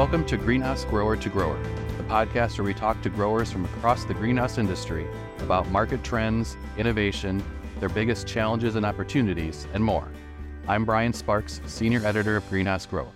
Welcome to Greenhouse Grower to Grower, the podcast where we talk to growers from across the greenhouse industry about market trends, innovation, their biggest challenges and opportunities, and more. I'm Brian Sparks, Senior Editor of Greenhouse Grower.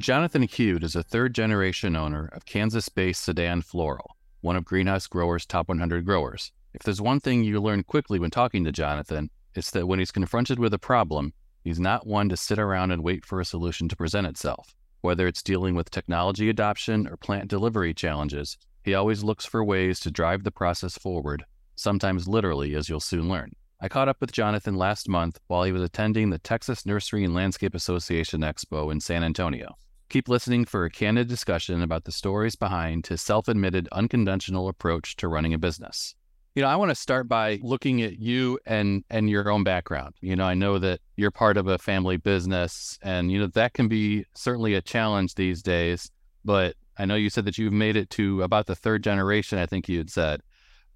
Jonathan Cude is a third generation owner of Kansas based Sedan Floral, one of Greenhouse Grower's top 100 growers. If there's one thing you learn quickly when talking to Jonathan, it's that when he's confronted with a problem, he's not one to sit around and wait for a solution to present itself. Whether it's dealing with technology adoption or plant delivery challenges, he always looks for ways to drive the process forward, sometimes literally, as you'll soon learn. I caught up with Jonathan last month while he was attending the Texas Nursery and Landscape Association Expo in San Antonio. Keep listening for a candid discussion about the stories behind his self admitted unconventional approach to running a business. You know, I want to start by looking at you and and your own background. You know, I know that you're part of a family business and you know that can be certainly a challenge these days, but I know you said that you've made it to about the third generation, I think you had said.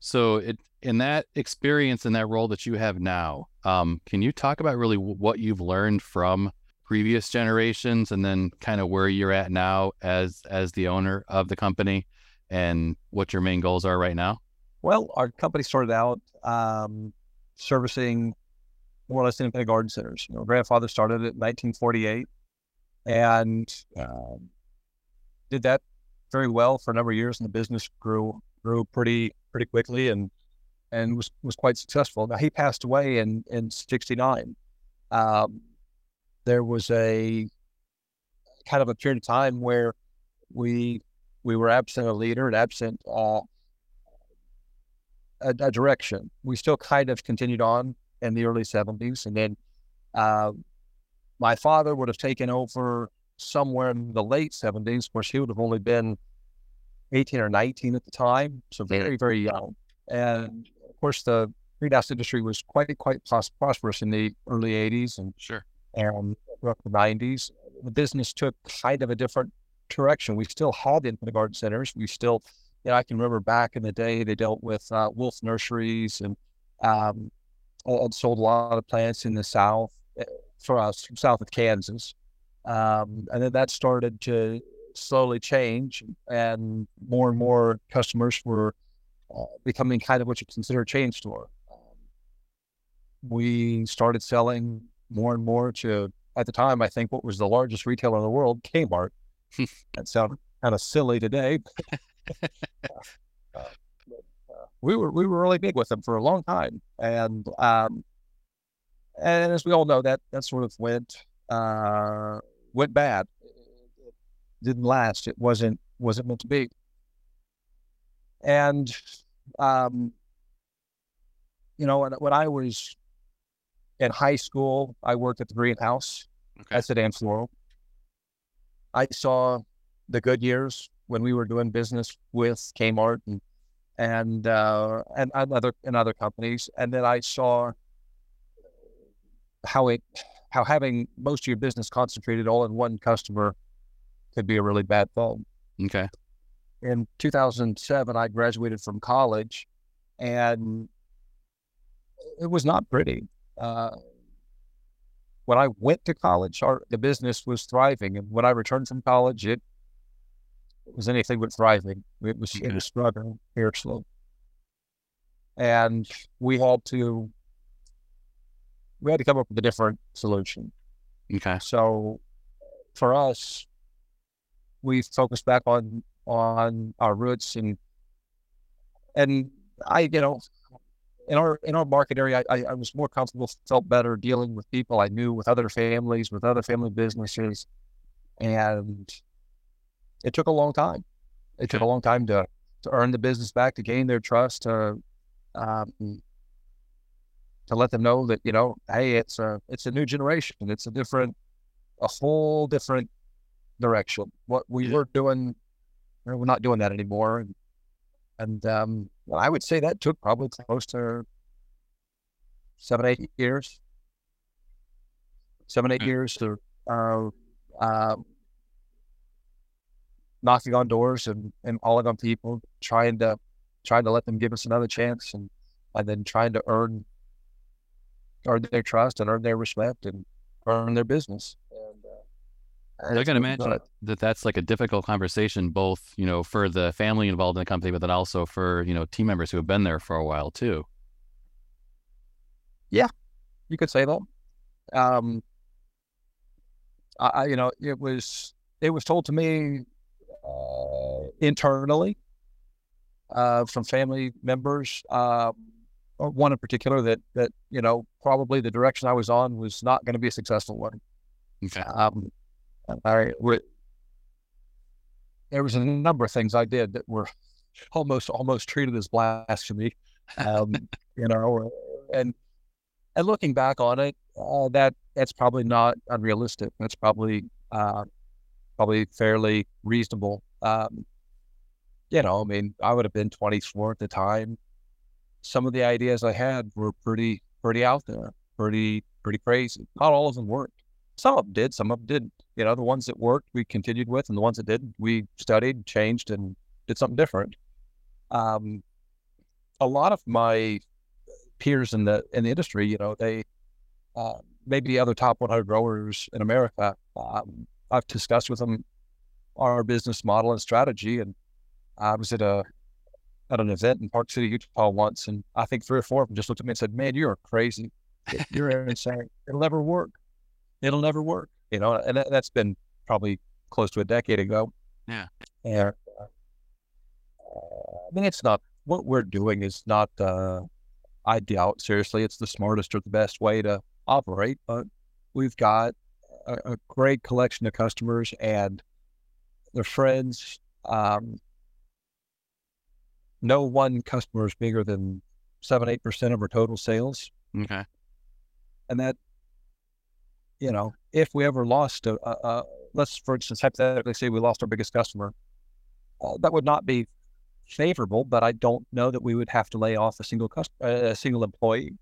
So it in that experience in that role that you have now, um, can you talk about really what you've learned from previous generations and then kind of where you're at now as as the owner of the company and what your main goals are right now? Well, our company started out um, servicing more or less independent garden centers. Grandfather started it in 1948 and um, did that very well for a number of years, and the business grew grew pretty pretty quickly and and was was quite successful. Now he passed away in in '69. Um, there was a kind of a period of time where we we were absent a leader and absent uh, a, a, direction. We still kind of continued on in the early 70s. And then uh, my father would have taken over somewhere in the late 70s, where he would have only been 18 or 19 at the time. So very, very young. And of course, the greenhouse industry was quite, quite prosperous in the early 80s. And sure and throughout the 90s, the business took kind of a different direction. We still had independent garden centers. We still, you know, I can remember back in the day, they dealt with uh, Wolf Nurseries and um, sold a lot of plants in the South eh, for us, south of Kansas. Um, and then that started to slowly change, and more and more customers were uh, becoming kind of what you consider a chain store. Um, we started selling more and more to, at the time, I think what was the largest retailer in the world, Kmart. that sounds kind of silly today. uh, uh, we were we were really big with them for a long time, and um, and as we all know, that that sort of went uh, went bad. It didn't last. It wasn't wasn't meant to be. And um, you know, when, when I was in high school, I worked at the greenhouse okay. at Sedan Floral. I saw the good years when we were doing business with Kmart and and uh, and, and other and other companies, and then I saw how it how having most of your business concentrated all in one customer could be a really bad thing. Okay. In 2007, I graduated from college, and it was not pretty uh, when I went to college, our, the business was thriving, and when I returned from college, it, it was anything but thriving. It was it was struggling fiercely, and we had to we had to come up with a different solution. Okay. So for us, we focused back on on our roots and and I you know in our in our market area, I, I was more comfortable, felt better dealing with people I knew, with other families, with other family businesses, and it took a long time. It took a long time to to earn the business back, to gain their trust, to um, to let them know that you know, hey, it's a it's a new generation. It's a different, a whole different direction. What we yeah. were doing, we're not doing that anymore. And, and um, well, I would say that took probably close to seven, eight years. Seven, eight years to uh, uh, knocking on doors and, and calling on people, trying to trying to let them give us another chance, and and then trying to earn earn their trust and earn their respect and earn their business. And uh, I can imagine that that's like a difficult conversation, both you know for the family involved in the company, but then also for you know team members who have been there for a while too. Yeah, you could say that. Um, I, you know, it was it was told to me internally uh, from family members. Uh, one in particular that that you know probably the direction I was on was not going to be a successful one. Okay. Um, I, there was a number of things I did that were almost almost treated as blasphemy. Um, you know, and and looking back on it, uh, that that's probably not unrealistic. That's probably uh, probably fairly reasonable. Um, you know, I mean, I would have been 24 at the time. Some of the ideas I had were pretty pretty out there, pretty pretty crazy. Not all of them worked. Some of them did, some of them didn't. You know, the ones that worked, we continued with, and the ones that didn't, we studied, changed, and did something different. Um, a lot of my peers in the in the industry, you know, they uh, maybe the other top 100 growers in America. Um, I've discussed with them our business model and strategy, and I was at a at an event in Park City, Utah once, and I think three or four of them just looked at me and said, "Man, you're crazy. You're insane. It'll never work. It'll never work." You know, and that, has been probably close to a decade ago. Yeah. And uh, I mean, it's not what we're doing is not. Uh, I doubt seriously it's the smartest or the best way to operate, but we've got a, a great collection of customers and their friends. Um, no one customer is bigger than seven, eight percent of our total sales. Okay. And that, you know, if we ever lost a, a, a let's, for instance, hypothetically say we lost our biggest customer, uh, that would not be favorable, but I don't know that we would have to lay off a single customer, a single employee.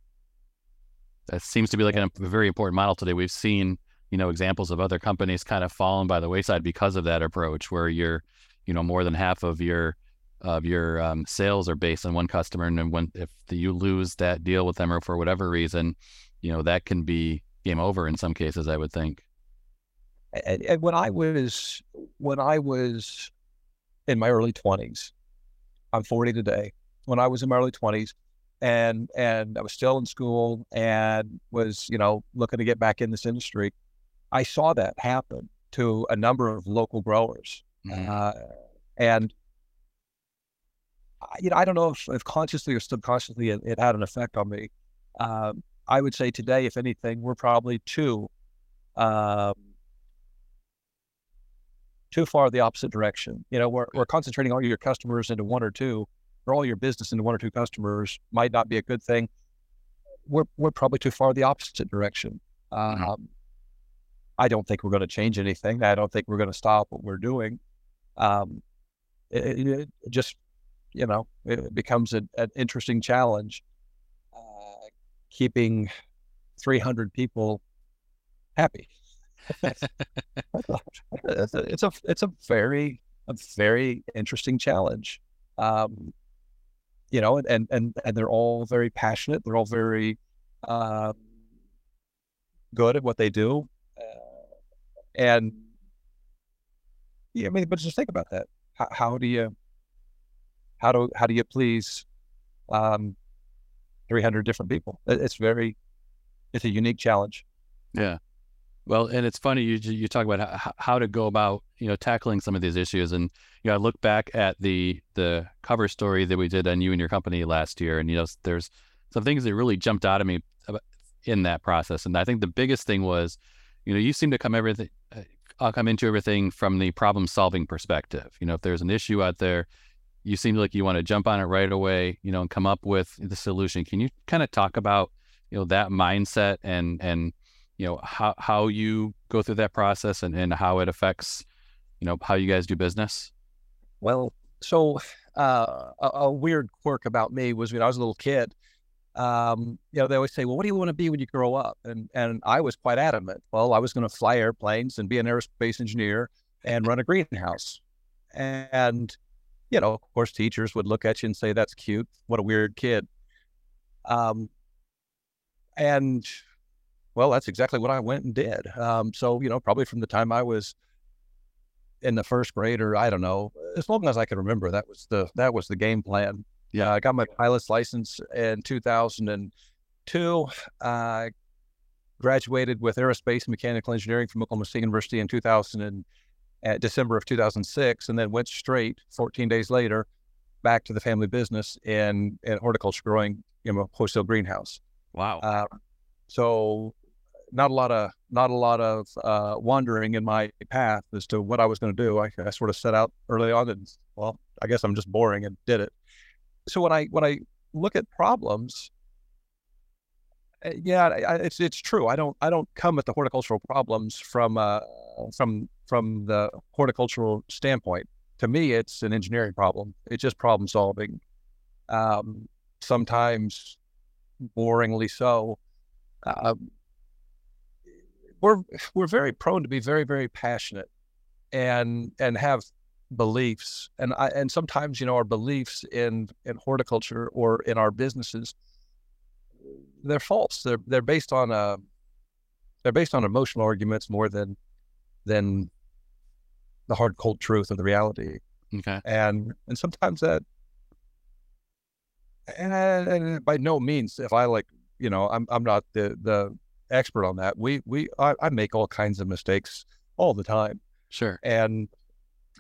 That seems to be like a very important model today. We've seen, you know, examples of other companies kind of fallen by the wayside because of that approach, where you're, you know, more than half of your of your um, sales are based on one customer, and then when if the, you lose that deal with them or for whatever reason, you know, that can be game over in some cases. I would think. And, and when I was when I was in my early twenties, I'm 40 today. When I was in my early 20s, and and I was still in school and was you know looking to get back in this industry, I saw that happen to a number of local growers, mm-hmm. uh, and you know I don't know if, if consciously or subconsciously it, it, had an effect on me. Um, I would say today, if anything, we're probably too um, too far the opposite direction. You know, we're, we're concentrating all your customers into one or two, or all your business into one or two customers might not be a good thing. We're, we're probably too far the opposite direction. Mm-hmm. Um, I don't think we're going to change anything. I don't think we're going to stop what we're doing. Um, it, it, just, you know, it becomes a, an interesting challenge. Uh, keeping 300 people happy it's, a, it's a it's a very a very interesting challenge. Um, you know, and and and they're all very passionate. They're all very uh, good at what they do, uh, and yeah, I mean, but just think about that. How, how do you how do how do you please um, 300 different people? It's very it's a unique challenge. Yeah. Well, and it's funny you you talk about how, how to go about you know tackling some of these issues, and you know I look back at the the cover story that we did on you and your company last year, and you know there's some things that really jumped out at me in that process, and I think the biggest thing was, you know, you seem to come everything uh, come into everything from the problem solving perspective. You know, if there's an issue out there, you seem like you want to jump on it right away, you know, and come up with the solution. Can you kind of talk about you know that mindset and and you know how how you go through that process and, and how it affects you know how you guys do business? Well so uh, a, a, weird quirk about me was when i was a little kid um, you know they always say well what do you want to be when you grow up? And and i was quite adamant. Well i was going to fly airplanes and be an aerospace engineer and run a greenhouse. And you know of course teachers would look at you and say that's cute what a weird kid um, and well, that's exactly what I went and did. Um, so, you know, probably from the time I was in the first grade or I don't know, as long as I can remember, that was the, that was the game plan. Yeah. I got my pilot's license in 2002. I uh, graduated with aerospace mechanical engineering from Oklahoma State University in 2000 and at December of 2006, and then went straight 14 days later back to the family business in, in horticulture growing in a wholesale greenhouse. Wow. Uh, so not a lot of not a lot of uh, wandering in my path as to what I was going to do. I, I, sort of set out early on, and well, I guess I'm just boring and did it. So when I when I look at problems, uh, yeah, I, it's it's true. I don't I don't come at the horticultural problems from uh, from from the horticultural standpoint. To me, it's an engineering problem. It's just problem solving. Um, sometimes boringly so. Uh, we're we're very prone to be very very passionate, and and have beliefs, and I and sometimes you know our beliefs in in horticulture or in our businesses they're false. They're they're based on a uh, they're based on emotional arguments more than than the hard cold truth of the reality. Okay. And and sometimes that and, and by no means if I like you know I'm I'm not the the expert on that. We we I, I make all kinds of mistakes all the time. Sure. And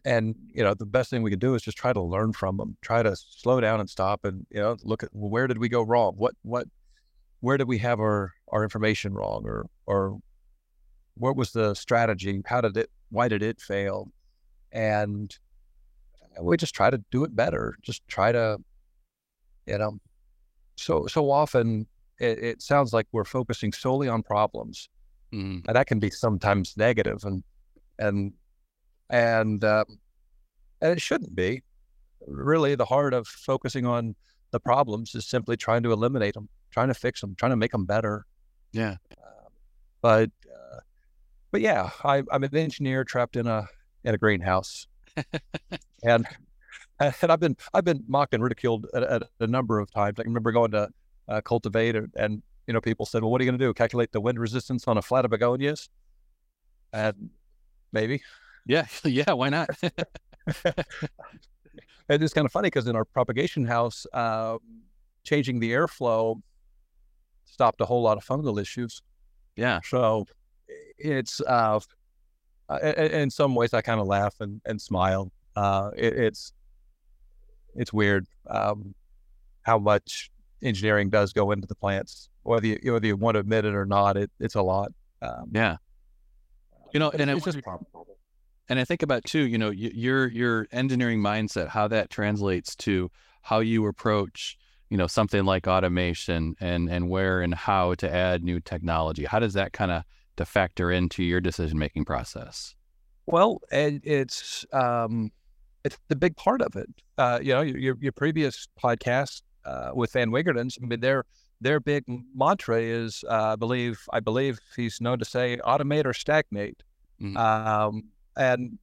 and you know the best thing we can do is just try to learn from them try to slow down and stop and you know look at well, where did we go wrong what what where did we have our our information wrong or or what was the strategy how did it why did it fail and we just try to do it better just try to you know so so often it, it sounds like we're focusing solely on problems mm. and that can be sometimes negative and and and uh, and it shouldn't be really the heart of focusing on the problems is simply trying to eliminate them trying to fix them, trying to make them better. Yeah. Uh, but uh, but yeah, I, am an engineer trapped in a in a greenhouse, and and I've been I've been mocked and ridiculed at, at a number of times. I remember going to uh, cultivate, and, and, you know people said, "Well, what are you going to do? Calculate the wind resistance on a flat of begonias?" And maybe. Yeah, yeah. Why not? and it's kind of funny because in our propagation house, uh, changing the airflow stopped a whole lot of fungal issues. Yeah. So it's uh, in some ways I kind of laugh and, and smile. Uh, it, it's it's weird um, how much engineering does go into the plants, whether you whether you want to admit it or not. It, it's a lot. Um, yeah. You know, and it's I just and I think about too. You know, your your engineering mindset, how that translates to how you approach you know something like automation and and where and how to add new technology how does that kind of to factor into your decision making process well it, it's um it's the big part of it uh you know your your previous podcast uh, with van Wingerden's, i mean their their big mantra is uh, i believe i believe he's known to say automate or stagnate mm-hmm. um and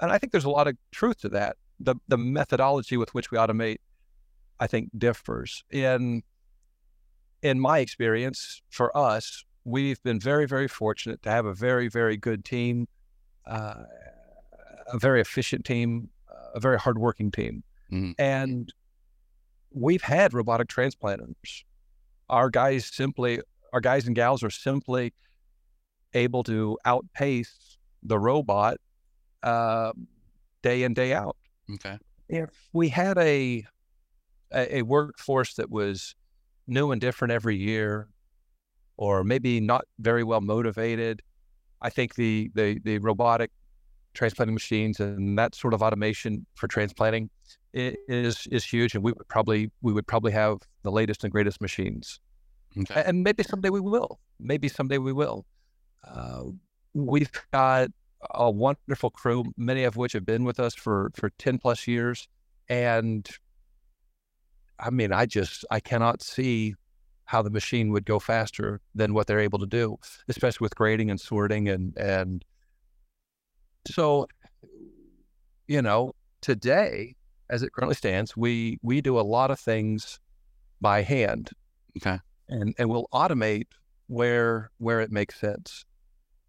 and i think there's a lot of truth to that the the methodology with which we automate I think differs. In in my experience, for us, we've been very, very fortunate to have a very, very good team, uh, a very efficient team, a very hardworking team, mm-hmm. and we've had robotic transplanters. Our guys simply, our guys and gals are simply able to outpace the robot uh, day in day out. Okay. If we had a a, a workforce that was new and different every year, or maybe not very well motivated. I think the the the robotic transplanting machines and that sort of automation for transplanting is is huge, and we would probably we would probably have the latest and greatest machines. Okay. And maybe someday we will. Maybe someday we will. Uh, we've got a wonderful crew, many of which have been with us for for ten plus years, and I mean, I just I cannot see how the machine would go faster than what they're able to do, especially with grading and sorting and and so you know today as it currently stands we we do a lot of things by hand okay and and we'll automate where where it makes sense.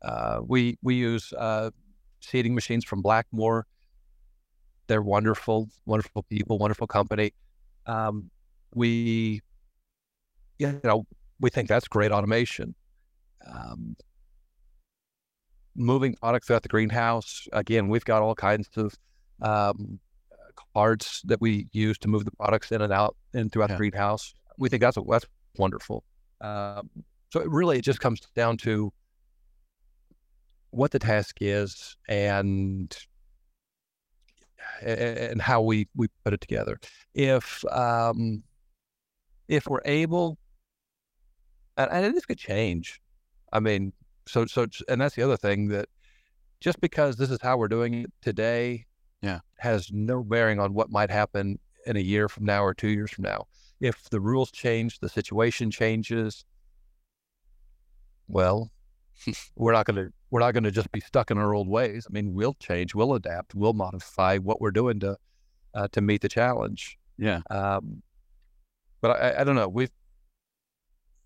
Uh, we we use uh, seeding machines from Blackmore. They're wonderful, wonderful people, wonderful company. Um, we, you know, we think that's great automation. Um, moving products throughout the greenhouse. Again, we've got all kinds of um, carts that we use to move the products in and out and throughout yeah. the greenhouse. We think that's that's wonderful. Um, so it really it just comes down to what the task is and and how we we put it together. If um, if we're able, and, and this could change. I mean, so so and that's the other thing that just because this is how we're doing it today, yeah, has no bearing on what might happen in a year from now or two years from now. If the rules change, the situation changes. Well, we're not going to we're not going to just be stuck in our old ways. I mean, we'll change, we'll adapt, we'll modify what we're doing to uh, to meet the challenge. Yeah. Um, but I, I don't know. We've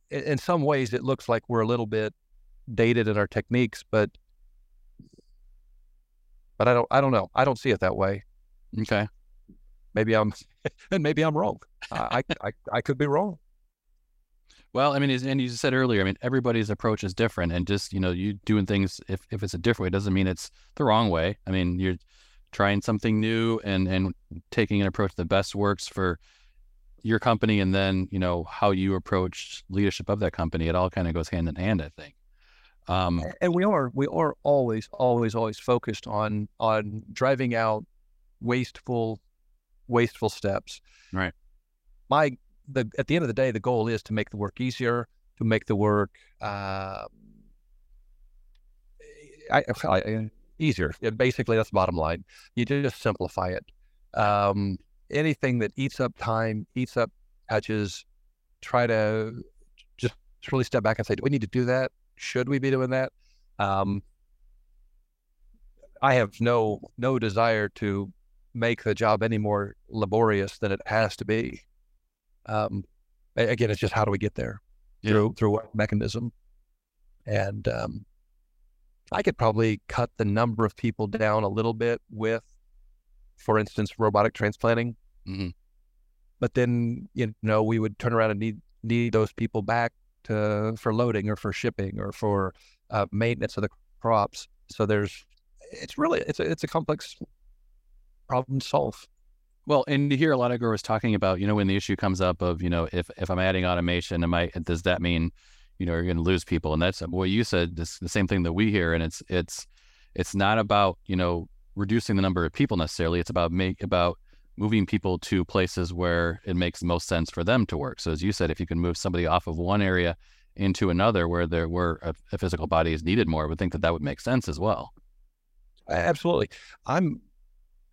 in some ways it looks like we're a little bit dated in our techniques, but but I don't I don't know. I don't see it that way. Okay. Maybe I'm and maybe I'm wrong. I, I I could be wrong. Well, I mean, and you said earlier, I mean, everybody's approach is different, and just you know, you doing things if if it's a different way doesn't mean it's the wrong way. I mean, you're trying something new and and taking an approach that best works for your company, and then you know how you approach leadership of that company. It all kind of goes hand in hand, I think. Um, and we are we are always always always focused on on driving out wasteful wasteful steps. Right. My the at the end of the day, the goal is to make the work easier, to make the work uh, I, I, easier. basically, that's the bottom line. You just simplify it. Um, anything that eats up time, eats up touches, try to just really step back and say, do we need to do that? Should we be doing that? Um, I have no no desire to make the job any more laborious than it has to be. Um, again, it's just how do we get there yeah. through through what mechanism? And um, I could probably cut the number of people down a little bit with, for instance, robotic transplanting. Mm-hmm. But then you know we would turn around and need need those people back to for loading or for shipping or for uh, maintenance of the crops. So there's, it's really it's a it's a complex problem to solve. Well, and you hear a lot of growers talking about, you know, when the issue comes up of, you know, if if I'm adding automation, am I does that mean, you know, you're going to lose people? And that's what you said. This the same thing that we hear, and it's it's it's not about you know reducing the number of people necessarily. It's about make about moving people to places where it makes most sense for them to work. So as you said, if you can move somebody off of one area into another where there where a, a physical body is needed more, I would think that that would make sense as well. Absolutely. I'm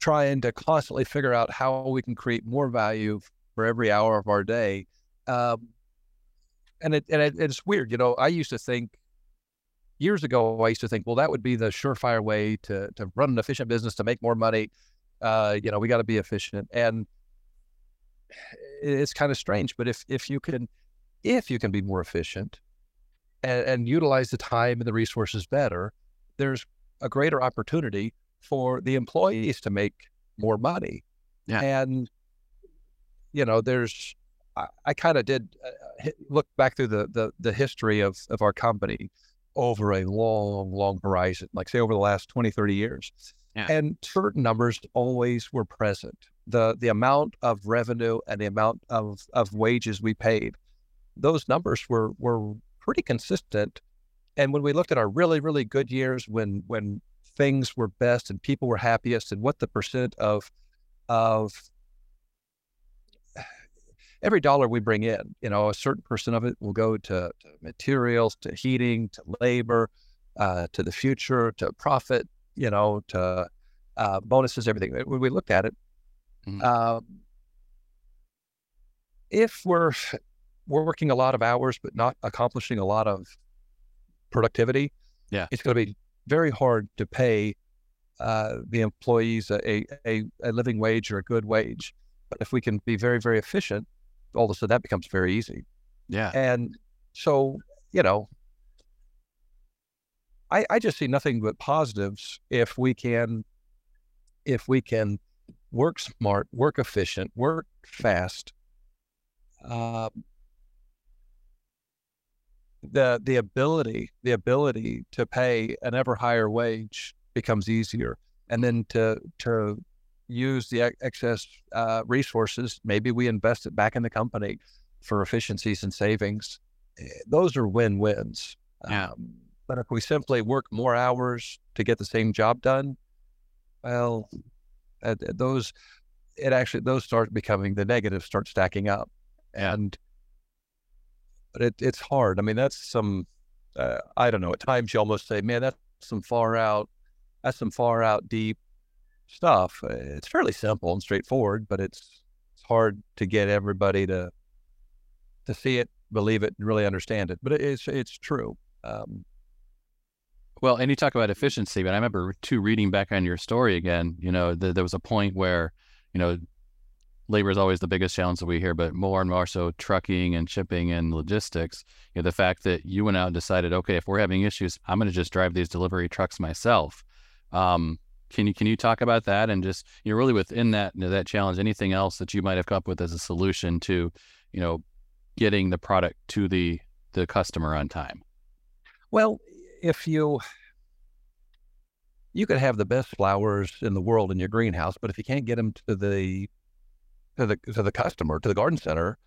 trying to constantly figure out how we can create more value for every hour of our day. Um, and it, and it, it's weird, you know, I used to think years ago, I used to think, well, that would be the surefire way to, to run an efficient business, to make more money uh, you know, we got to be efficient. And it's kind of strange, but if if you can if you can be more efficient and, and utilize the time and the resources better, there's a greater opportunity for the employees to make more money. Yeah. And you know, there's I, I kind of did uh, look back through the, the the history of of our company over a long, long horizon, like say over the last 20, 30 years. Yeah. And certain numbers always were present. The the amount of revenue and the amount of, of wages we paid, those numbers were were pretty consistent. And when we looked at our really, really good years when when things were best and people were happiest and what the percent of of every dollar we bring in, you know, a certain percent of it will go to, to materials, to heating, to labor, uh, to the future, to profit, you know, to uh, bonuses, everything. When we looked at it, mm-hmm. uh, if we're we're working a lot of hours but not accomplishing a lot of productivity, yeah, it's going to be very hard to pay uh, the employees a, a, a living wage or a good wage. But if we can be very very efficient, all of a sudden that becomes very easy. Yeah, and so you know, I, I just see nothing but positives if we can, if we can work smart, work efficient, work fast. Uh, the the ability the ability to pay an ever higher wage becomes easier, and then to to use the excess uh, resources, maybe we invest it back in the company for efficiencies and savings. Eh, those are win wins. Yeah. Um, but if we simply work more hours to get the same job done, well, uh, those it actually those start becoming the negatives start stacking up, and but it, it's hard. I mean, that's some uh, I don't know. At times you almost say, man, that's some far out, that's some far out deep stuff. Uh, it's fairly simple and straightforward, but it's it's hard to get everybody to to see it, believe it, and really understand it. But it's it's true. Um, well, and you talk about efficiency, but I remember too reading back on your story again. You know, the, there was a point where, you know, labor is always the biggest challenge that we hear, but more and more so trucking and shipping and logistics. You know, the fact that you went out and decided, okay, if we're having issues, I'm going to just drive these delivery trucks myself. Um, can you can you talk about that and just you know really within that you know, that challenge, anything else that you might have come up with as a solution to, you know, getting the product to the the customer on time? Well, if you you could have the best flowers in the world in your greenhouse, but if you can't get them to the to the to the customer to the garden center,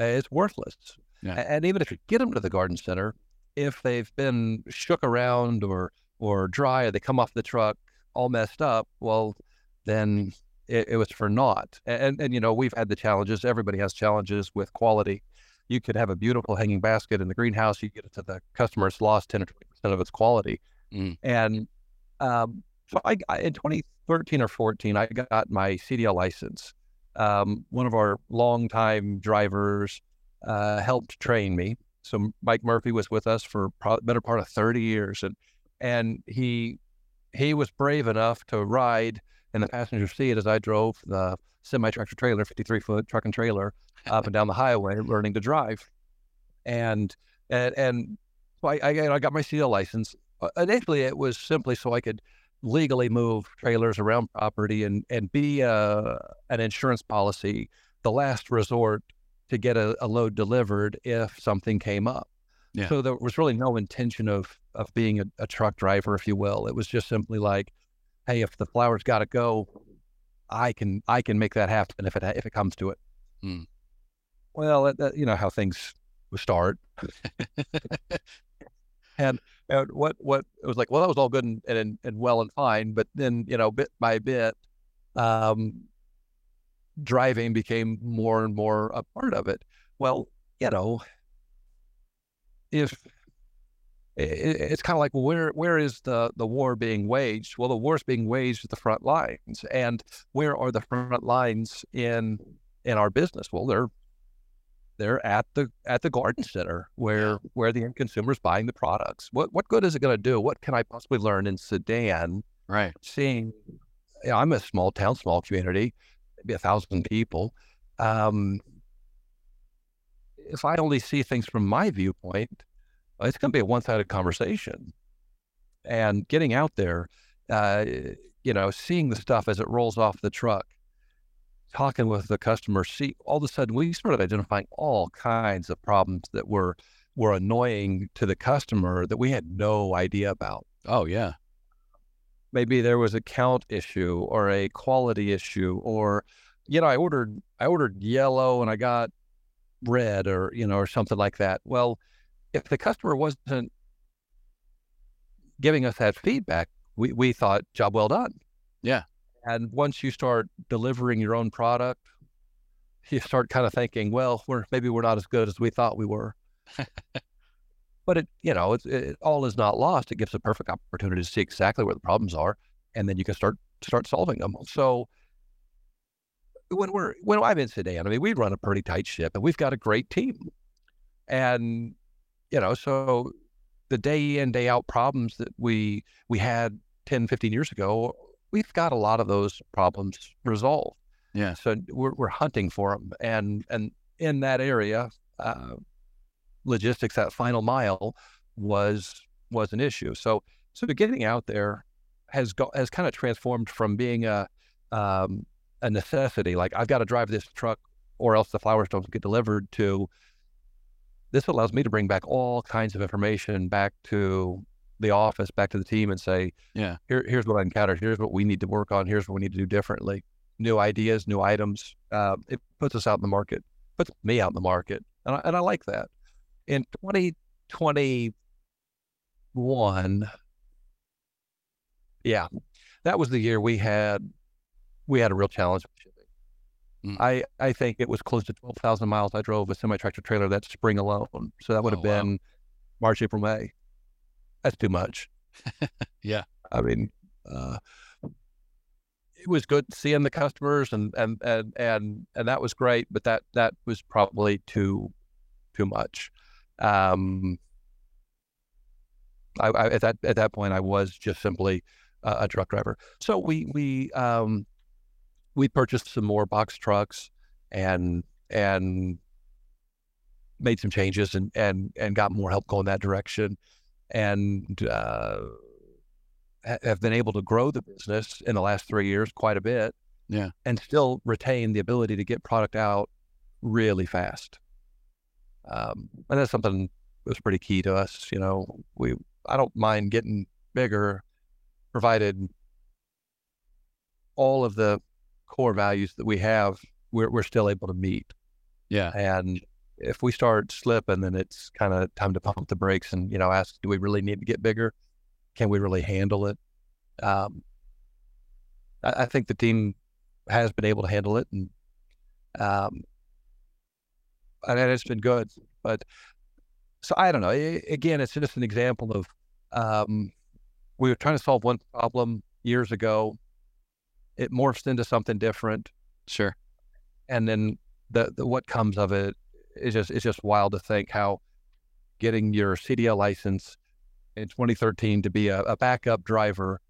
uh, it's worthless. Yeah. And even if you get them to the garden center, if they've been shook around or or dry, or they come off the truck all messed up, well, then it, it was for naught. And, and and you know we've had the challenges. Everybody has challenges with quality. You could have a beautiful hanging basket in the greenhouse. You get it to the customer, it's lost ten or twenty percent of its quality. Mm. And um, so I, I, in 2013 or 14, I got my CDL license. Um, one of our longtime drivers uh, helped train me. So Mike Murphy was with us for pro- better part of 30 years, and and he he was brave enough to ride in the passenger seat as I drove the semi tractor trailer, 53 foot truck and trailer, up and down the highway, learning to drive. And and and so I I, I got my CDL license. Uh, initially, it was simply so I could legally move trailers around property and and be uh, an insurance policy, the last resort to get a, a load delivered if something came up. Yeah. So there was really no intention of of being a, a, truck driver, if you will. It was just simply like, hey, if the flowers got to go, I can I can make that happen if it if it comes to it. Hmm. Well, that, that, you know how things start. and, and what what it was like, well, that was all good and, and and well and fine, but then you know, bit by bit, um, driving became more and more a part of it. Well, you know, if it's kind of like, where where is the the war being waged? Well, the war is being waged at the front lines, and where are the front lines in in our business? Well, they're they're at the at the garden center where where the end consumer is buying the products. What what good is it going to do? What can I possibly learn in Sedan? Right. Seeing, you know, I'm a small town, small community, maybe a thousand people. Um, if I only see things from my viewpoint, it's going to be a one-sided conversation. And getting out there, uh, you know, seeing the stuff as it rolls off the truck, talking with the customer, see all of a sudden we started identifying all kinds of problems that were were annoying to the customer that we had no idea about. Oh yeah. Maybe there was a count issue or a quality issue or you know, I ordered I ordered yellow and I got red or you know or something like that. Well, if the customer wasn't giving us that feedback, we, we thought job well done. Yeah. And once you start delivering your own product, you start kind of thinking, well, we're maybe we're not as good as we thought we were. but it, you know, it, it all is not lost. It gives a perfect opportunity to see exactly where the problems are, and then you can start start solving them. So when we're when I'm in Sedan, I mean, we run a pretty tight ship, and we've got a great team, and you know, so the day in day out problems that we we had 10, 15 years ago we've got a lot of those problems resolved. Yeah. So we're we're hunting for them, and and in that area, uh, logistics, that final mile, was was an issue. So so getting out there has go, has kind of transformed from being a um, a necessity, like I've got to drive this truck or else the flowers don't get delivered, to this allows me to bring back all kinds of information back to the office, back to the team, and say, yeah, here, here's what I encountered. Here's what we need to work on. Here's what we need to do differently. New ideas, new items. Uh, it puts us out in the market, puts me out in the market, and I, and I like that. In 2021, yeah, that was the year we had we had a real challenge. Mm. I I think it was close to twelve thousand miles I drove a semi tractor trailer that spring alone. So that would have oh, been wow. March, April, May. That's too much. yeah, I mean, uh, it was good seeing the customers and and and and and that was great, but that that was probably too too much. Um, I, I, at that at that point, I was just simply a truck driver. So we we um, we purchased some more box trucks and and made some changes and and and got more help going that direction, and uh, have been able to grow the business in the last three years quite a bit. Yeah, and still retain the ability to get product out really fast. Um, and that's something that was pretty key to us. You know, we I don't mind getting bigger provided all of the core values that we have, we're, we're still able to meet. Yeah. And if we start slipping, then it's kind of time to pump the brakes and, you know, ask, do we really need to get bigger? Can we really handle it? Um, I, I think the team has been able to handle it and, um, and it's been good, but so I don't know. Again, it's just an example of, um, we were trying to solve one problem years ago. It morphs into something different. Sure. And then the, the what comes of it is just it's just wild to think how getting your CDL license in 2013 to be a, a backup driver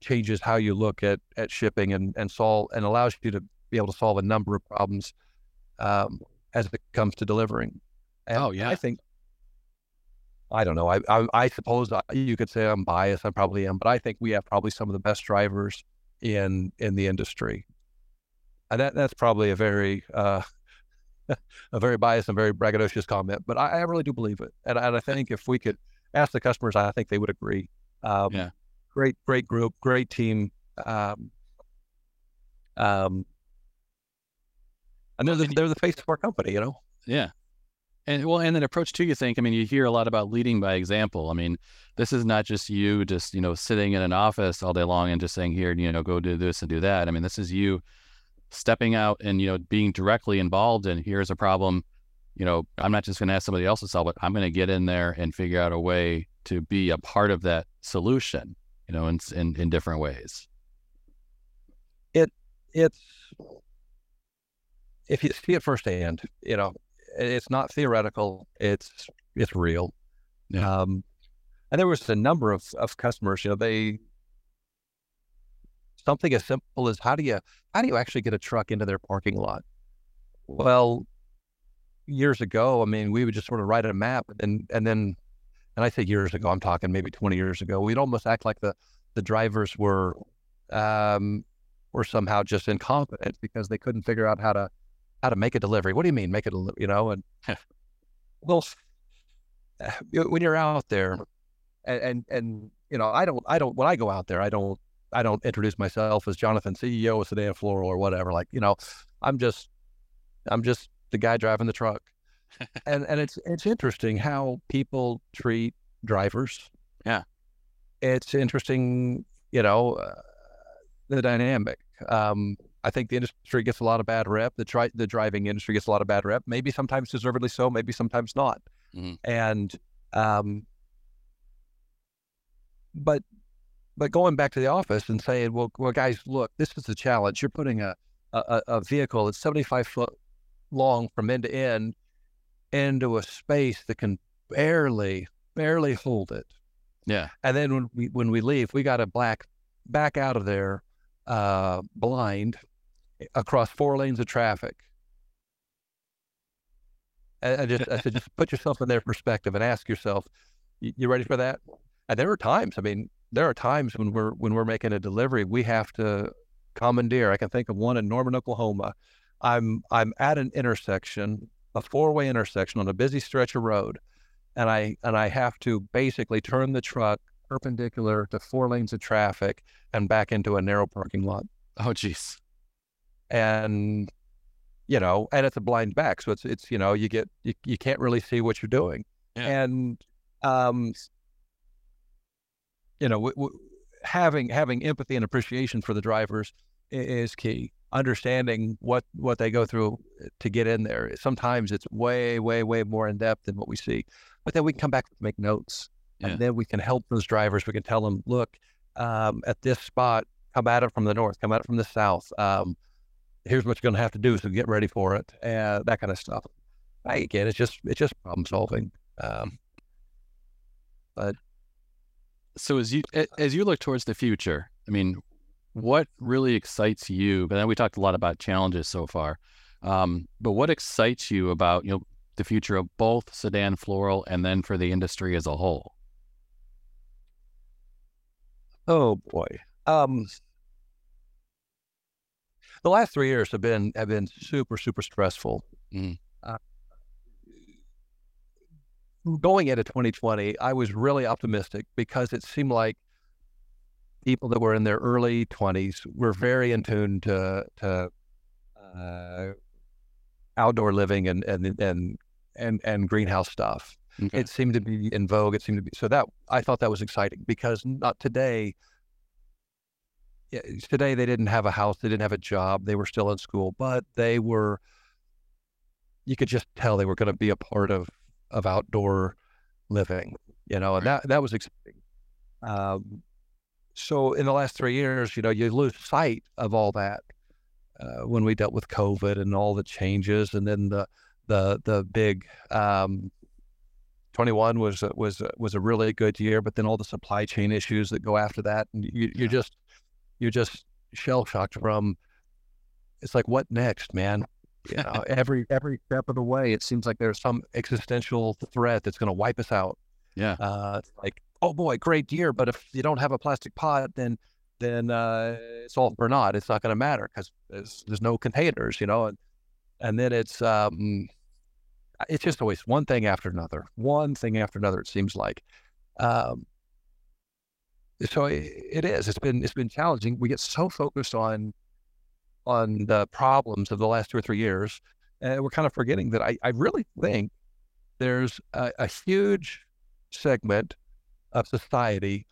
changes how you look at at shipping and and solve and allows you to be able to solve a number of problems um, as it comes to delivering. And oh yeah, I think I don't know. I, I, I suppose you could say I'm biased. I probably am, but I think we have probably some of the best drivers in in the industry. And that that's probably a very uh, a very biased and very braggadocious comment, but I, I really do believe it. And, and, I think if we could ask the customers, I think they would agree. Um, yeah. Great, great group, great team. Um, um, and they're the, they're the face of our company, you know. Yeah, and well, and then approach too, you think, I mean, you hear a lot about leading by example. I mean, this is not just you just, you know, sitting in an office all day long and just saying, here, you know, go do this and do that. I mean, this is you stepping out and, you know, being directly involved in here's a problem. You know, I'm not just going to ask somebody else to solve it. I'm going to get in there and figure out a way to be a part of that solution, you know, in, in, in different ways. It, it's, if you see it firsthand, you know, it's not theoretical. It's it's real. Yeah. Um, and there was a number of, of customers. You know, they something as simple as how do you how do you actually get a truck into their parking lot? Well, years ago, I mean, we would just sort of write a map and and then and I say years ago, I'm talking maybe 20 years ago, we'd almost act like the the drivers were um, were somehow just incompetent because they couldn't figure out how to how to make a delivery. What do you mean make it a delivery? You know, and well, when you're out there, and, and and you know, I don't, I don't. When I go out there, I don't, I don't introduce myself as Jonathan, CEO of Sedan Floral or whatever. Like, you know, I'm just, I'm just the guy driving the truck, and and it's it's interesting how people treat drivers. Yeah, it's interesting, you know, uh, the dynamic. Um, I think the industry gets a lot of bad rep. The tri- the driving industry gets a lot of bad rep. Maybe sometimes deservedly so. Maybe sometimes not. Mm-hmm. And um, but but going back to the office and saying, well, well, guys, look, this is the challenge. You're putting a a, a vehicle that's 75 foot long from end to end into a space that can barely barely hold it. Yeah. And then when we when we leave, we got to black back out of there uh, blind across four lanes of traffic. I, just I said, just put yourself in their perspective and ask yourself, you, you ready for that? And there are times, I mean, there are times when we're when we're making a delivery, we have to commandeer. I can think of one in Norman, Oklahoma. I'm I'm at an intersection, a four-way intersection on a busy stretch of road, and I and I have to basically turn the truck perpendicular to four lanes of traffic and back into a narrow parking lot. Oh, geez. And you know, and it's a blind back, so it's it's you know you get you, you can't really see what you're doing, Yeah. and um, you know, w- w- having having empathy and appreciation for the drivers is key. Understanding what what they go through to get in there. Sometimes it's way way way more in depth than what we see, but then we can come back and make notes, Yeah. and then we can help those drivers. We can tell them, look, um, at this spot, come at it from the north, come at it from the south. Um, here's what you're going to have to do, so get ready for it, and that kind of stuff. I, again, it's just it's just problem solving. Um, but So as you as you look towards the future, I mean, what really excites you? But then we talked a lot about challenges so far. Um, but what excites you about you know the future of both sedan floral and then for the industry as a whole? Oh boy. Um, the last three years have been have been super super stressful. Mm. Uh, going into 2020, I was really optimistic because it seemed like people that were in their early 20s were very in tune to to uh, outdoor living and and and and and greenhouse stuff Okay. it seemed to be in vogue. It seemed to be so that I thought that was exciting because not today. Yeah, today they didn't have a house, they didn't have a job, they were still in school, but they were. You could just tell they were going to be a part of of outdoor living, you know, and that that was exciting. Um, so in the last three years, you know, you lose sight of all that uh, when we dealt with COVID and all the changes, and then the the the big um, 21 was a- was a- was a really good year, but then all the supply chain issues that go after that, and you, Yeah. you're just you're just shell shocked from. It's like what next, man? You know, every every step of the way, it seems like there's some existential threat that's going to wipe us out. Yeah. Uh, it's like, oh boy, great year, but if you don't have a plastic pot, then then uh, it's all for naught. It's not going to matter because there's there's no containers, you know, and and then it's um, it's just always one thing after another, one thing after another. It seems like, um, so i it is. It's been it's been challenging. We get so focused on on the problems of the last two or three years, and we're kind of forgetting that I I really think there's a, a huge segment of society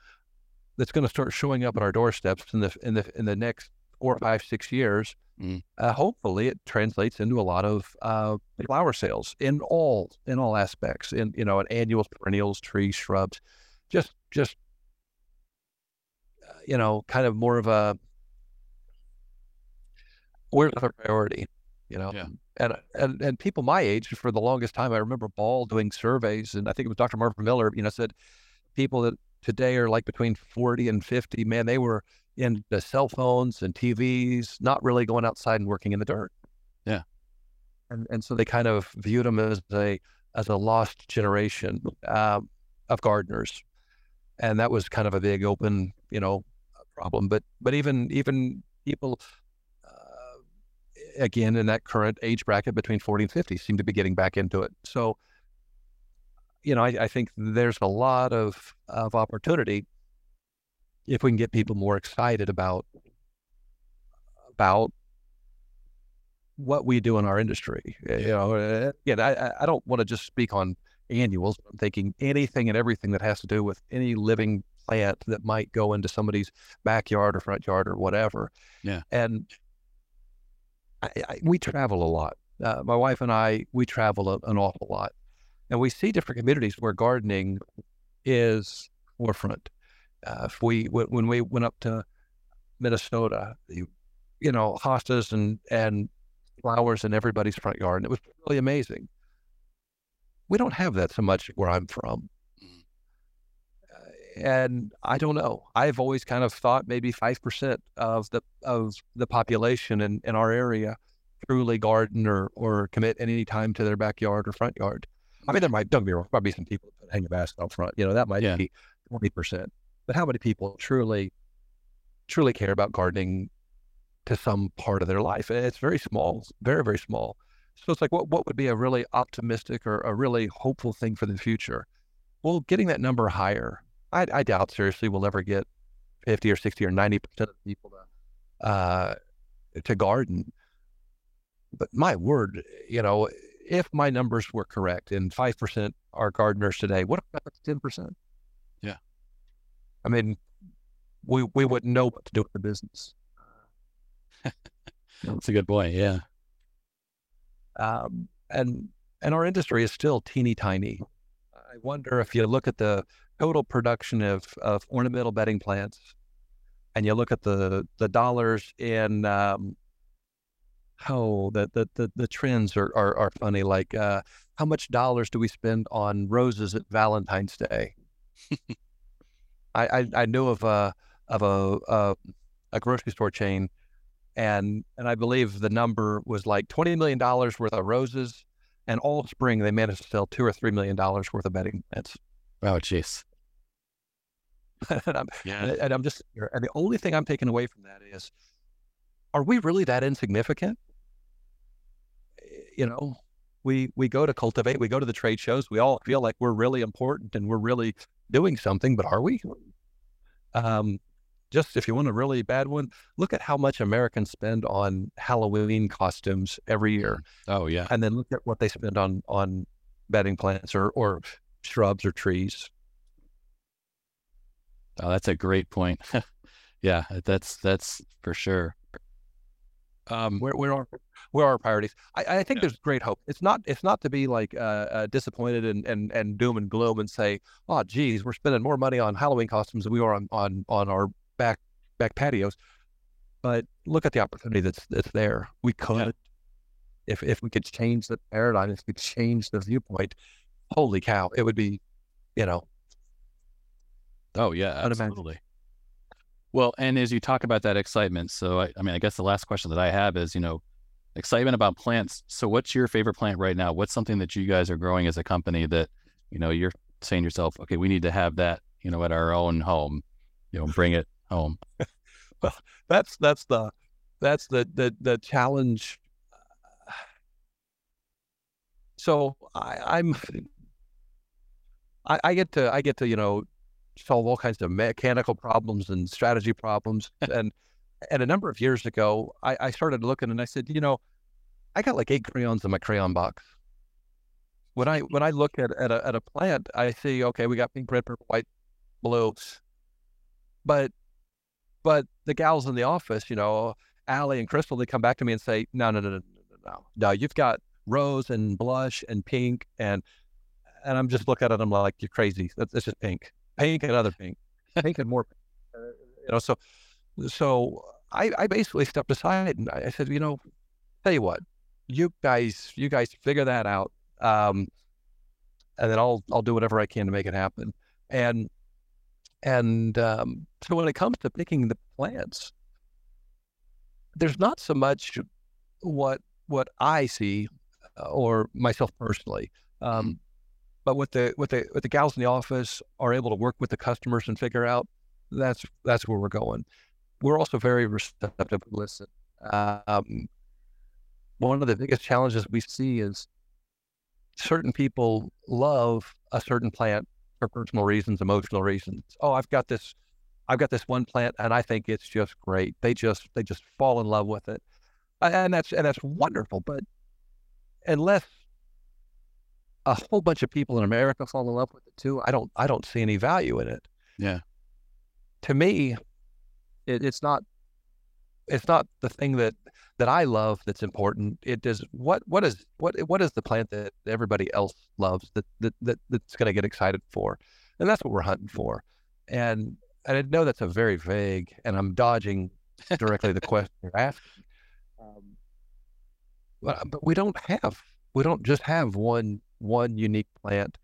that's going to start showing up at our doorsteps in the in the in the next four, five, six years. Mm. Uh, hopefully, it translates into a lot of uh, flower sales in all in all aspects. In you know, in annuals, perennials, trees, shrubs, just just you know, kind of more of a where's the priority, you know. Yeah. And, and and people my age for the longest time, I remember Ball doing surveys, and I think it was Dr. Marvin Miller, you know, said people that today are like between 40 and 50, man, they were in the cell phones and TVs, not really going outside and working in the dirt. Yeah. And and so they kind of viewed them as a as a lost generation um, of gardeners, and that was kind of a big open, you know, problem. But but even even people. Uh, again, in that current age bracket between 40 and 50, seem to be getting back into it. So, you know, I, I think there's a lot of, of opportunity if we can get people more excited about about what we do in our industry. Uh, You know, uh, again, I- I don't want to just speak on annuals. I'm thinking anything and everything that has to do with any living plant that might go into somebody's backyard or front yard or whatever. Yeah. And I, I, we travel a lot. Uh, my wife and I, we travel a, an awful lot, and we see different communities where gardening is forefront. Uh, if we when, we went up to Minnesota, you, you know, hostas and and flowers in everybody's front yard, and it was really amazing. We don't have that so much where I'm from. And I don't know. I've always kind of thought maybe five percent of the of the population in, in our area truly garden or or commit any time to their backyard or front yard. I mean, there might don't be wrong, probably some people that hang a basket out front. You know, that might Yeah. be twenty percent. But how many people truly truly care about gardening to some part of their life? It's very small, very very small. So it's like, what what would be a really optimistic or a really hopeful thing for the future? Well, getting that number higher, I, I doubt seriously we'll ever get fifty or sixty or ninety percent of people to uh, to garden. But my word, you know, if my numbers were correct and five percent are gardeners today, what about ten percent? Yeah. I mean, we we wouldn't know what to do with the business. That's a good point. Yeah. um, and and our industry is still teeny tiny. I wonder if you look at the total production of of ornamental bedding plants, and you look at the the dollars in um, oh the the the, the trends are, are are funny. Like uh, how much dollars do we spend on roses at Valentine's Day? I, I I knew of a of a, a a grocery store chain and and I believe the number was like twenty million dollars worth of roses, and all spring they managed to sell two or three million dollars worth of bedding plants. Oh, jeez. and, I'm, Yeah. and I'm just and the only thing I'm taking away from that is, are we really that insignificant? You know, we we go to cultivate, we go to the trade shows, we all feel like we're really important and we're really doing something, but are we? Um, just if you want a really bad one, look at how much Americans spend on Halloween costumes every year, Oh, yeah. and then look at what they spend on on bedding plants or or shrubs or trees. Oh, that's a great point. yeah, that's that's for sure. Um, Where where are where are our priorities? I, I think Yeah. there's great hope. It's not it's not to be like uh, uh, disappointed and, and and doom and gloom and say, oh geez, we're spending more money on Halloween costumes than we are on on on our back back patios. But look at the opportunity that's that's there. We could, if if we could change the paradigm, if we could change the viewpoint, holy cow, it would be, you know, Oh yeah, absolutely. Well, and as you talk about that excitement, so I, I mean, I guess the last question that I have is, you know, excitement about plants. So, what's your favorite plant right now? What's something that you guys are growing as a company that, you know, you're saying to yourself, okay, we need to have that, you know, at our own home, you know, bring it home. Well, that's that's the that's the the the challenge. So I, I'm I, I get to I get to you know solve all kinds of mechanical problems and strategy problems and and a number of years ago I, I started looking and I said you know I got like eight crayons in my crayon box. When I when I look at at a, at a plant I see okay we got pink red purple white blue, but but the gals in the office, you know, Allie and Crystal, they come back to me and say, no, no, no, no, no, no, no, you've got rose and blush and pink and and I'm just looking at it, I'm like, you're crazy. That's, just pink, pink and other pink, pink and more, pink. Uh, you know. So so I I basically stepped aside and I I said, you know, tell you what, you guys you guys figure that out, um, and then I'll I'll do whatever I can to make it happen. And and um, so when it comes to picking the plants, there's not so much what what I see uh, or myself personally, um, but what the what the what the gals in the office are able to work with the customers and figure out. That's that's where we're going. We're also very receptive to listen. Um, one of the biggest challenges we see is certain people love a certain plant for personal reasons, emotional reasons. Oh, I've got this, I've got this one plant, and I think it's just great. They just they just fall in love with it, and that's and that's wonderful. But unless a whole bunch of people in America fall in love with it too, I don't I don't see any value in it. Yeah. To me, it, it's not it's not the thing that that I love that's important. It is what what is what what is the plant that everybody else loves that that, that that's going to get excited for, and that's what we're hunting for. And and I know that's a very vague, and I'm dodging directly the question you're asking. Um, but but we don't have we don't just have one one unique plant.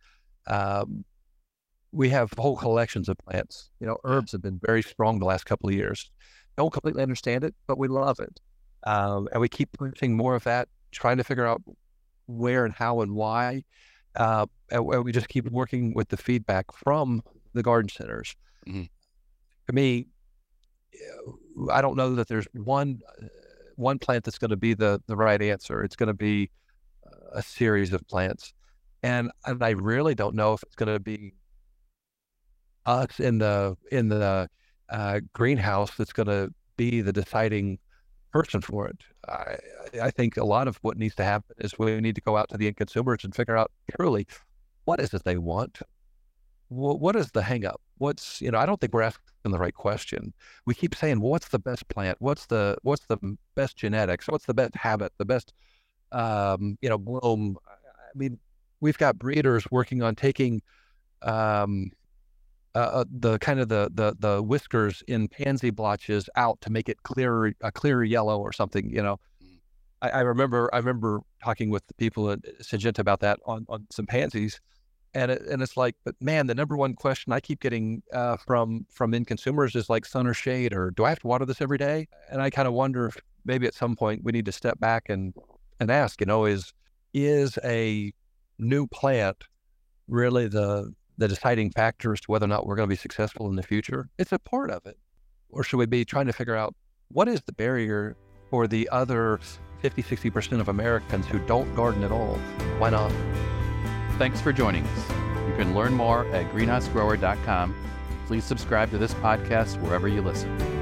Um, we have whole collections of plants. You know, herbs have been very strong the last couple of years. Don't completely understand it, but we love it. Um, and we keep pushing more of that, trying to figure out where and how and why. Uh, and we just keep working with the feedback from the garden centers. Mm-hmm. For me, I don't know that there's one one plant that's going to be the the right answer. It's going to be a series of plants, and and I really don't know if it's going to be us in the in the uh, greenhouse that's going to be the deciding person for it. I, I think a lot of what needs to happen is we need to go out to the end consumers and figure out truly what is it they want. What, what is the hangup? What's you know? I don't think we're asking the right question. We keep saying, well, "What's the best plant? What's the what's the best genetics? What's the best habit? The best um, you know bloom?" I mean, we've got breeders working on taking um, uh, uh, the kind of the, the the whiskers in pansy blotches out to make it clear a clear yellow or something. You know, mm. I, I, remember I remember talking with the people at Syngenta about that on on some pansies, and it, and it's like, but man, the number one question I keep getting uh, from from end consumers is like sun or shade, or do I have to water this every day? And I kind of wonder if maybe at some point we need to step back and and ask, you know, is is a new plant really the the deciding factor as to whether or not we're going to be successful in the future. It's a part of it. Or should we be trying to figure out what is the barrier for the other 50, 60% of Americans who don't garden at all? Why not? Thanks for joining us. You can learn more at greenhousegrower.com. Please subscribe to this podcast wherever you listen.